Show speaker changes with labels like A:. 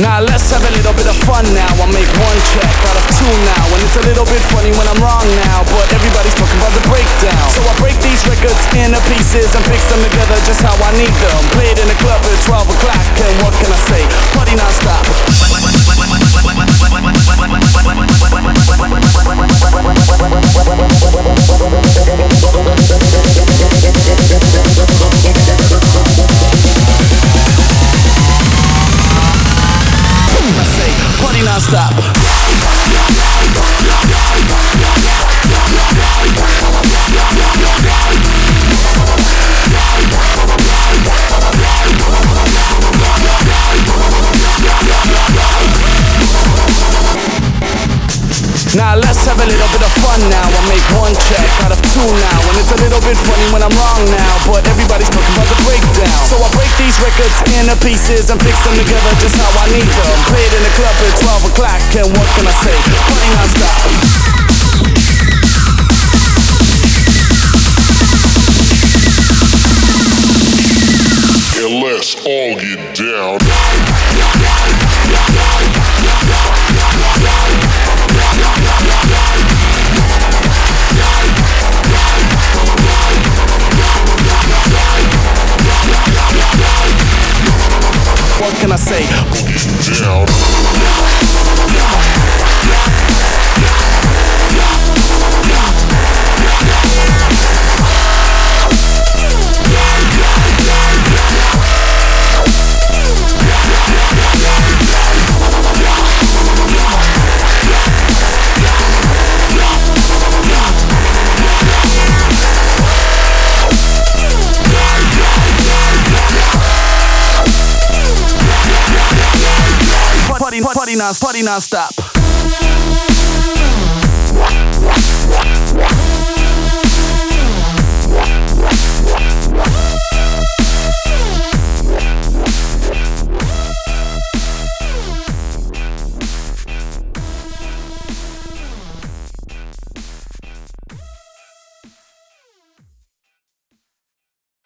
A: Now let's have a little bit of fun now. I make one check out of two now. And it's a little bit funny when I'm wrong now. But everybody's talking about the breakdown. So I break these records into pieces and fix them together just how I need them. Played in the party non-stop. Now let's have a little bit of fun now. I make one check out of two now. And it's a little bit funny when I'm wrong now. But everybody's talking about the breakdown. So I break these records into pieces and fix them together just how I need them.
B: Let's all get down.
A: What can I say? party, party non, party non-stop.